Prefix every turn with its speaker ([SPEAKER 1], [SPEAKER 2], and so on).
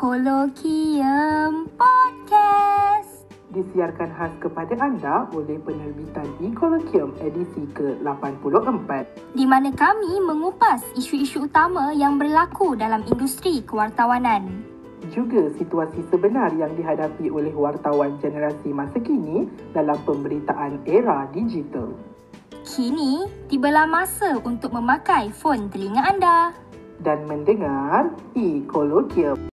[SPEAKER 1] Kolokium Podcast.
[SPEAKER 2] Disiarkan khas kepada anda oleh penerbitan Ecolokium edisi ke-84.
[SPEAKER 1] Di mana kami mengupas isu-isu utama yang berlaku dalam industri kewartawanan.
[SPEAKER 2] Juga situasi sebenar yang dihadapi oleh wartawan generasi masa kini dalam pemberitaan era digital.
[SPEAKER 1] Kini, tibalah masa untuk memakai fon telinga anda.
[SPEAKER 2] Dan mendengar e-colloquium.